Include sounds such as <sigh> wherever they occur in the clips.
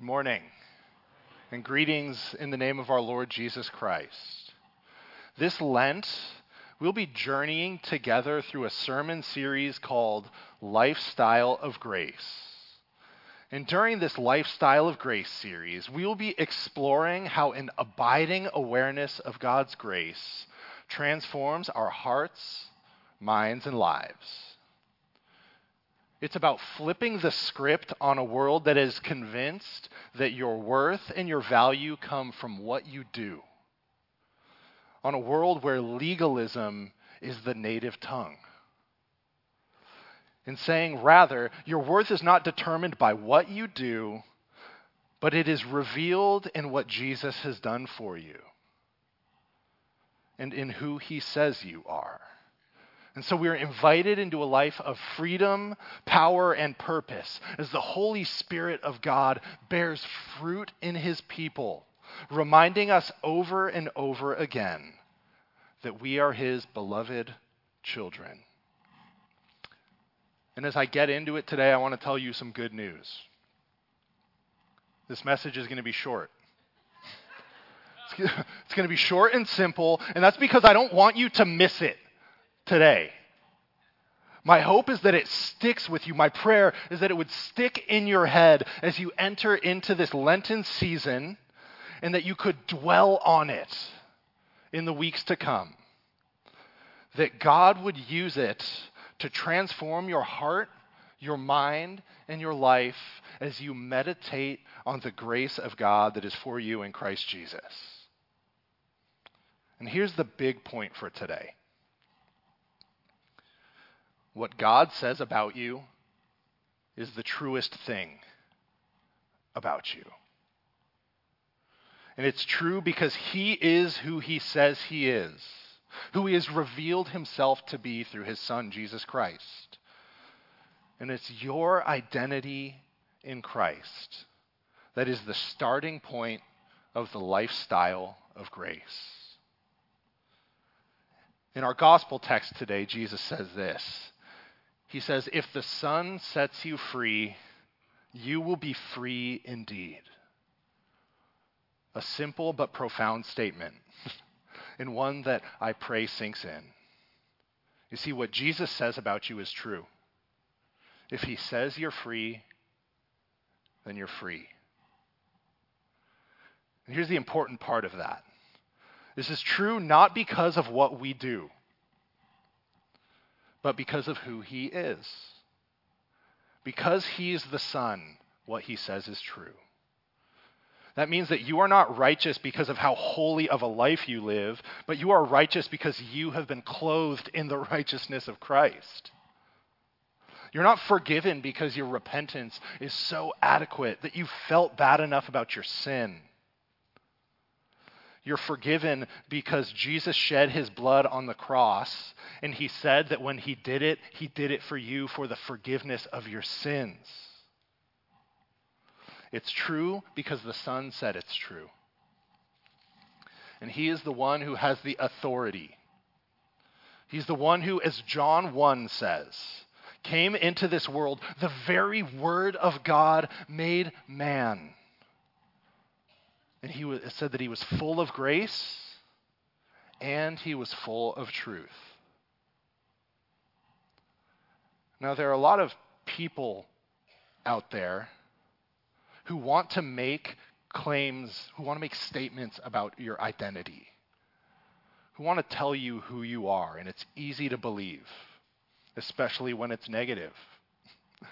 Good morning, and greetings in the name of our Lord Jesus Christ. This Lent, we'll be journeying together through a sermon series called Lifestyle of Grace. And during this Lifestyle of Grace series, we will be exploring how an abiding awareness of God's grace transforms our hearts, minds, and lives. It's about flipping the script on a world that is convinced that your worth and your value come from what you do. On a world where legalism is the native tongue. In saying, rather, your worth is not determined by what you do, but it is revealed in what Jesus has done for you and in who he says you are. And so we are invited into a life of freedom, power, and purpose as the Holy Spirit of God bears fruit in his people, reminding us over and over again that we are his beloved children. And as I get into it today, I want to tell you some good news. This message is going to be short. It's going to be short and simple, and that's because I don't want you to miss it today. My hope is that it sticks with you. My prayer is that it would stick in your head as you enter into this Lenten season and that you could dwell on it in the weeks to come. That God would use it to transform your heart, your mind, and your life as you meditate on the grace of God that is for you in Christ Jesus. And here's the big point for today what God says about you is the truest thing about you. And it's true because He is who He says He is, who He has revealed Himself to be through His Son, Jesus Christ. And it's your identity in Christ that is the starting point of the lifestyle of grace. In our gospel text today, Jesus says this he says, If the Son sets you free, you will be free indeed. A simple but profound statement, <laughs> and one that I pray sinks in. You see, what Jesus says about you is true. If he says you're free, then you're free. And here's the important part of that this is true not because of what we do but because of who he is. Because he is the Son, what he says is true. That means that you are not righteous because of how holy of a life you live, but you are righteous because you have been clothed in the <laughs> righteousness of Christ. You're not forgiven because your repentance is so adequate that you felt bad enough about your sin. You're forgiven because Jesus shed his blood on the cross, and he said that when he did it, he did it for you for the forgiveness of your sins. It's true because the Son said it's true. And he is the one who has the authority. He's the one who, as John 1 says, came into this world, the very Word of God made man. And he was, said that he was full of grace and he was full of truth. Now, there are a lot of people out there who want to make claims, who want to make statements about your identity, who want to tell you who you are, and it's easy to believe, especially when it's negative. <laughs>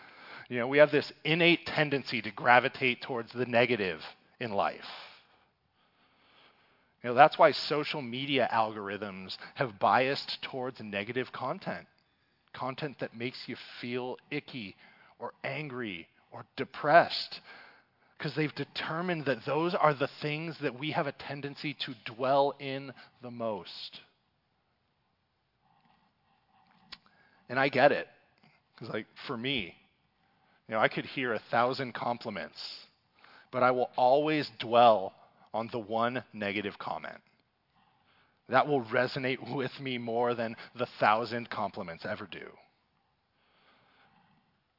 You know, we have this innate tendency to gravitate towards the negative in life. You know, that's why social media algorithms have biased towards negative content. Content that makes you feel icky or angry or depressed. Because they've determined that those are the things that we have a tendency to dwell in the most. And I get it. Because, like, for me, you know, I could hear a thousand compliments, but I will always dwell on the one negative comment. That will resonate with me more than the thousand compliments ever do.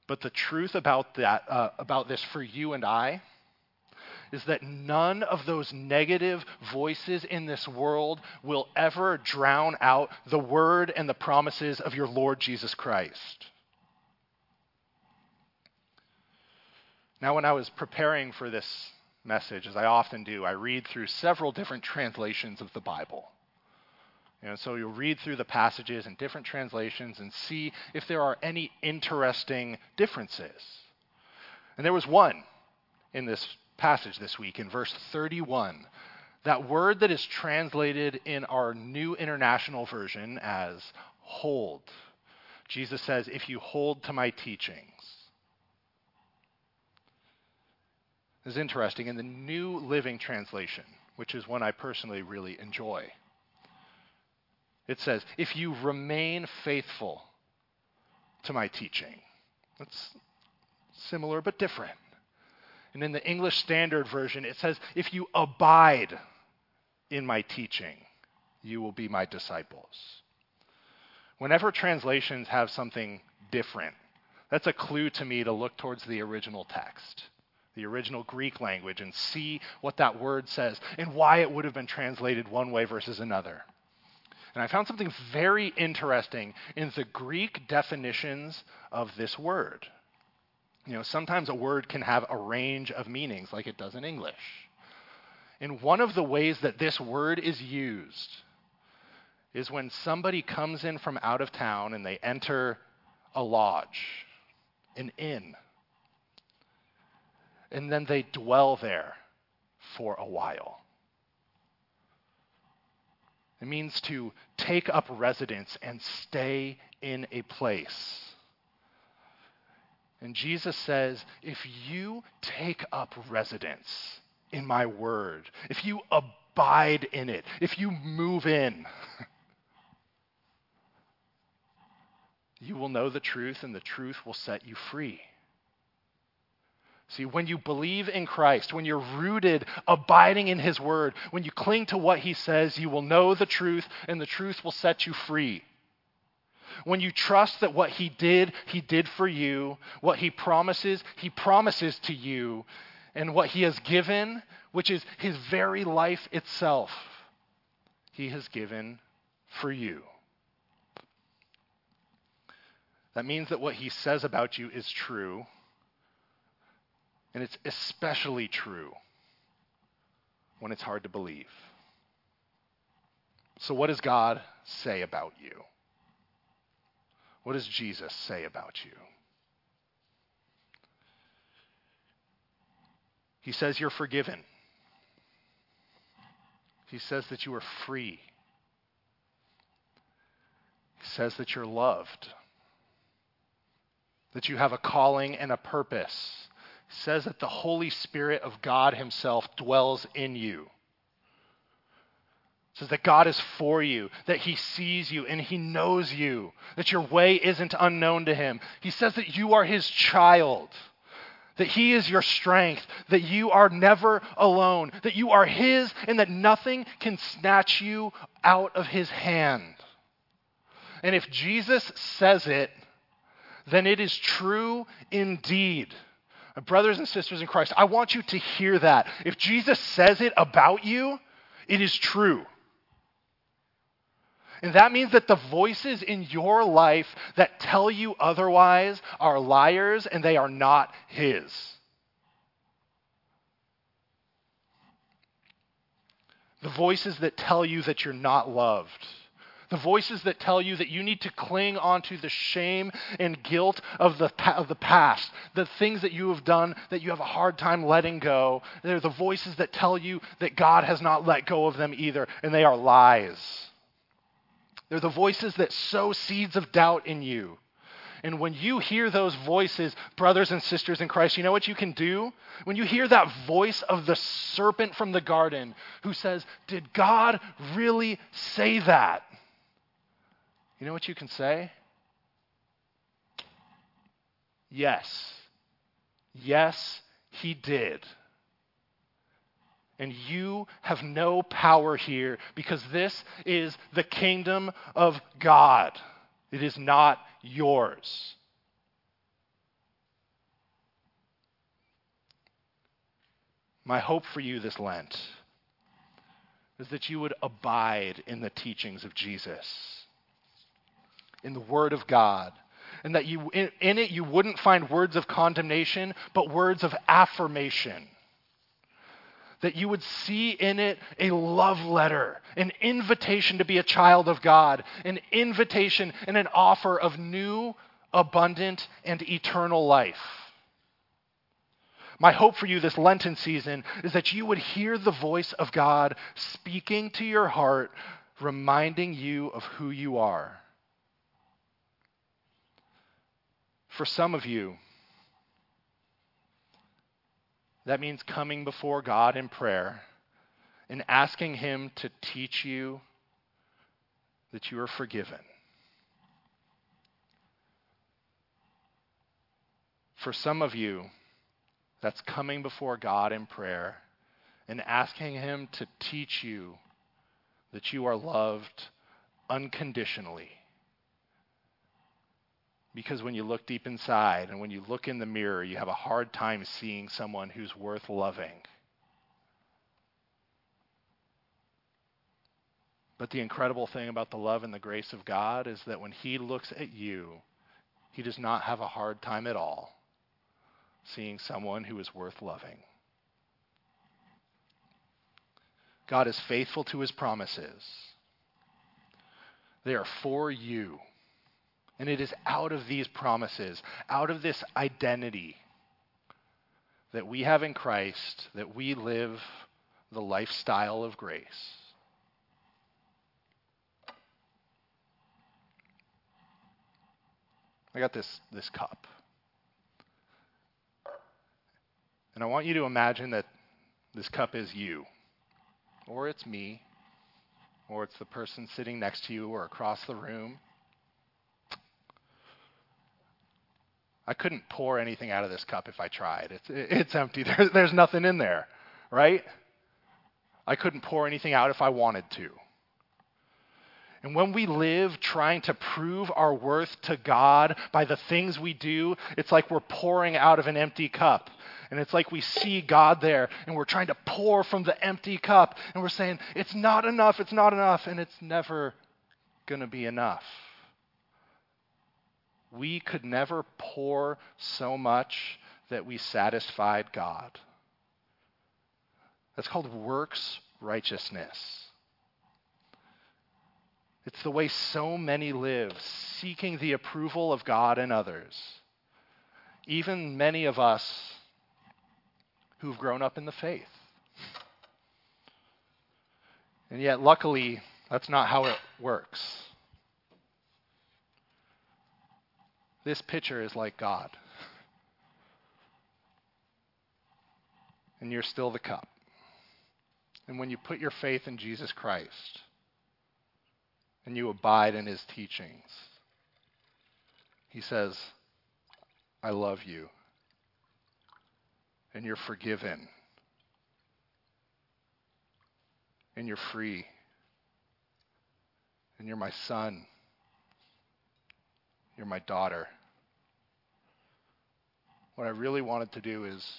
But the truth about that, uh, about this for you and I, is that none of those negative voices in this world will ever drown out the word and the promises of your Lord Jesus Christ. Now, when I was preparing for this message, as I often do, I read through several different translations of the Bible. And so you'll read through the passages in different translations and see if there are any interesting differences. And there was one in this passage this week in verse 31. That word that is translated in our New International Version as hold. Jesus says, if you hold to my teachings. This is interesting. In the New Living Translation, which is one I personally really enjoy, it says, if you remain faithful to my teaching. That's similar but different. And in the English Standard Version, it says, if you abide in my teaching, you will be my disciples. Whenever translations have something different, that's a clue to me to look towards the original text, the original Greek language, and see what that word says and why it would have been translated one way versus another. And I found something very interesting in the Greek definitions of this word. You know, sometimes a word can have a range of meanings like it does in English. And one of the ways that this word is used is when somebody comes in from out of town and they enter a lodge, an inn, and then they dwell there for a while. It means to take up residence and stay in a place. And Jesus says, if you take up residence in my word, if you abide in it, if you move in, <laughs> you will know the truth, and the truth will set you free. See, when you believe in Christ, when you're rooted, abiding in His Word, when you cling to what He says, you will know the truth, and the truth will set you free. When you trust that what He did, He did for you, what He promises, He promises to you, and what He has given, which is His very life itself, He has given for you. That means that what He says about you is true and it's especially true when it's hard to believe. So, what does God say about you? What does Jesus say about you? He says you're forgiven. He says that you are free. He says that you're loved, that you have a calling and a purpose says that the Holy Spirit of God Himself dwells in you. It says that God is for you, that He sees you and He knows you, that your way isn't unknown to Him. He says that you are His child, that He is your strength, that you are never alone, that you are His, and that nothing can snatch you out of His hand. And if Jesus says it, then it is true indeed. Brothers and sisters in Christ, I want you to hear that. If Jesus says it about you, it is true. And that means that the voices in your life that tell you otherwise are liars and they are not His. The voices that tell you that you're not loved the voices that tell you that you need to cling onto the shame and guilt of the, of the past, the things that you have done that you have a hard time letting go. They're the voices that tell you that God has not let go of them either, and they are lies. They're the voices that sow seeds of doubt in you. And when you hear those voices, brothers and sisters in Christ, you know what you can do? When you hear that voice of the serpent from the garden who says, Did God really say that? You know what you can say? Yes. Yes, he did. And you have no power here because this is the kingdom of God. It is not yours. My hope for you this Lent is that you would abide in the teachings of Jesus, in the Word of God, and that you, in, in it you wouldn't find words of condemnation, but words of affirmation that you would see in it a love letter, an invitation to be a child of God, an invitation and an offer of new, abundant, and eternal life. My hope for you this Lenten season is that you would hear the voice of God speaking to your heart, reminding you of who you are. For some of you, that means coming before God in prayer and asking Him to teach you that you are forgiven. For some of you, that's coming before God in prayer and asking Him to teach you that you are loved unconditionally. Because when you look deep inside and when you look in the mirror, you have a hard time seeing someone who's worth loving. But the incredible thing about the love and the grace of God is that when He looks at you, He does not have a hard time at all seeing someone who is worth loving. God is faithful to His promises, they are for you. And it is out of these promises, out of this identity that we have in Christ, that we live the lifestyle of grace. I got this, this cup. And I want you to imagine that this cup is you, or it's me, or it's the person sitting next to you or across the room. I couldn't pour anything out of this cup if I tried. It's, it's empty. <laughs> There, there's nothing in there, right? I couldn't pour anything out if I wanted to. And when we live trying to prove our worth to God by the things we do, it's like we're pouring out of an empty cup. And it's like we see God there and we're trying to pour from the empty cup and we're saying, it's not enough, it's not enough, and it's never going to be enough we could never pour so much that we satisfied God. That's called works righteousness. It's the way so many live, seeking the approval of God and others. Even many of us who've grown up in the faith. And yet, luckily, that's not how it works. This picture is like God. And you're still the cup. And when you put your faith in Jesus Christ and you abide in his teachings, he says, I love you. And you're forgiven. And you're free. And you're my son. You're my daughter. What I really wanted to do is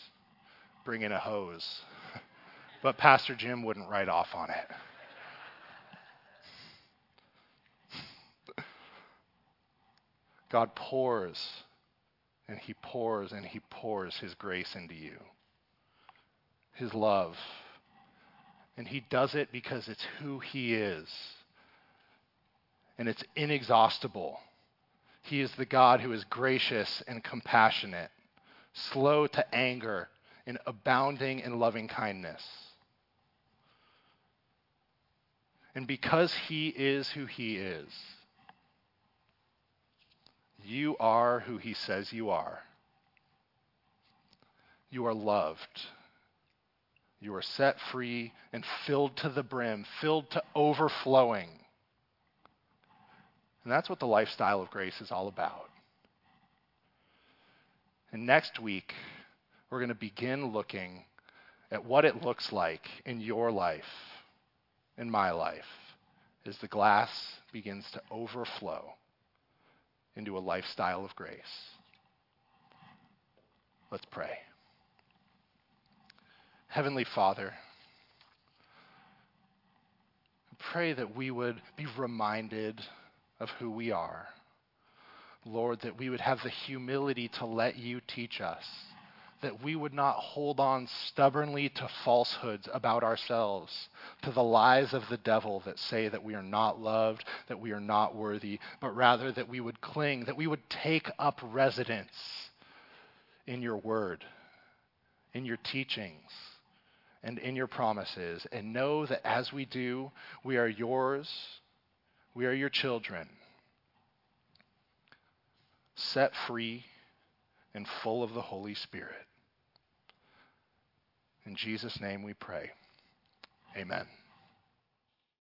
bring in a hose, <laughs> but Pastor Jim wouldn't write off on it. <laughs> God pours and He pours and He pours His grace into you, His love. And He does it because it's who He is. And it's inexhaustible. He is the God who is gracious and compassionate slow to anger, and abounding in loving kindness. And because he is who he is, you are who he says you are. You are loved. You are set free and filled to the brim, filled to overflowing. And that's what the lifestyle of grace is all about. And next week, we're going to begin looking at what it looks like in your life, in my life, as the glass begins to overflow into a lifestyle of grace. Let's pray. Heavenly Father, pray that we would be reminded of who we are. Lord, that we would have the humility to let you teach us, that we would not hold on stubbornly to falsehoods about ourselves, to the lies of the devil that say that we are not loved, that we are not worthy, but rather that we would cling, that we would take up residence in your word, in your teachings and in your promises, and know that as we do, we are yours, we are your children, set free and full of the Holy Spirit. In Jesus' name we pray. Amen.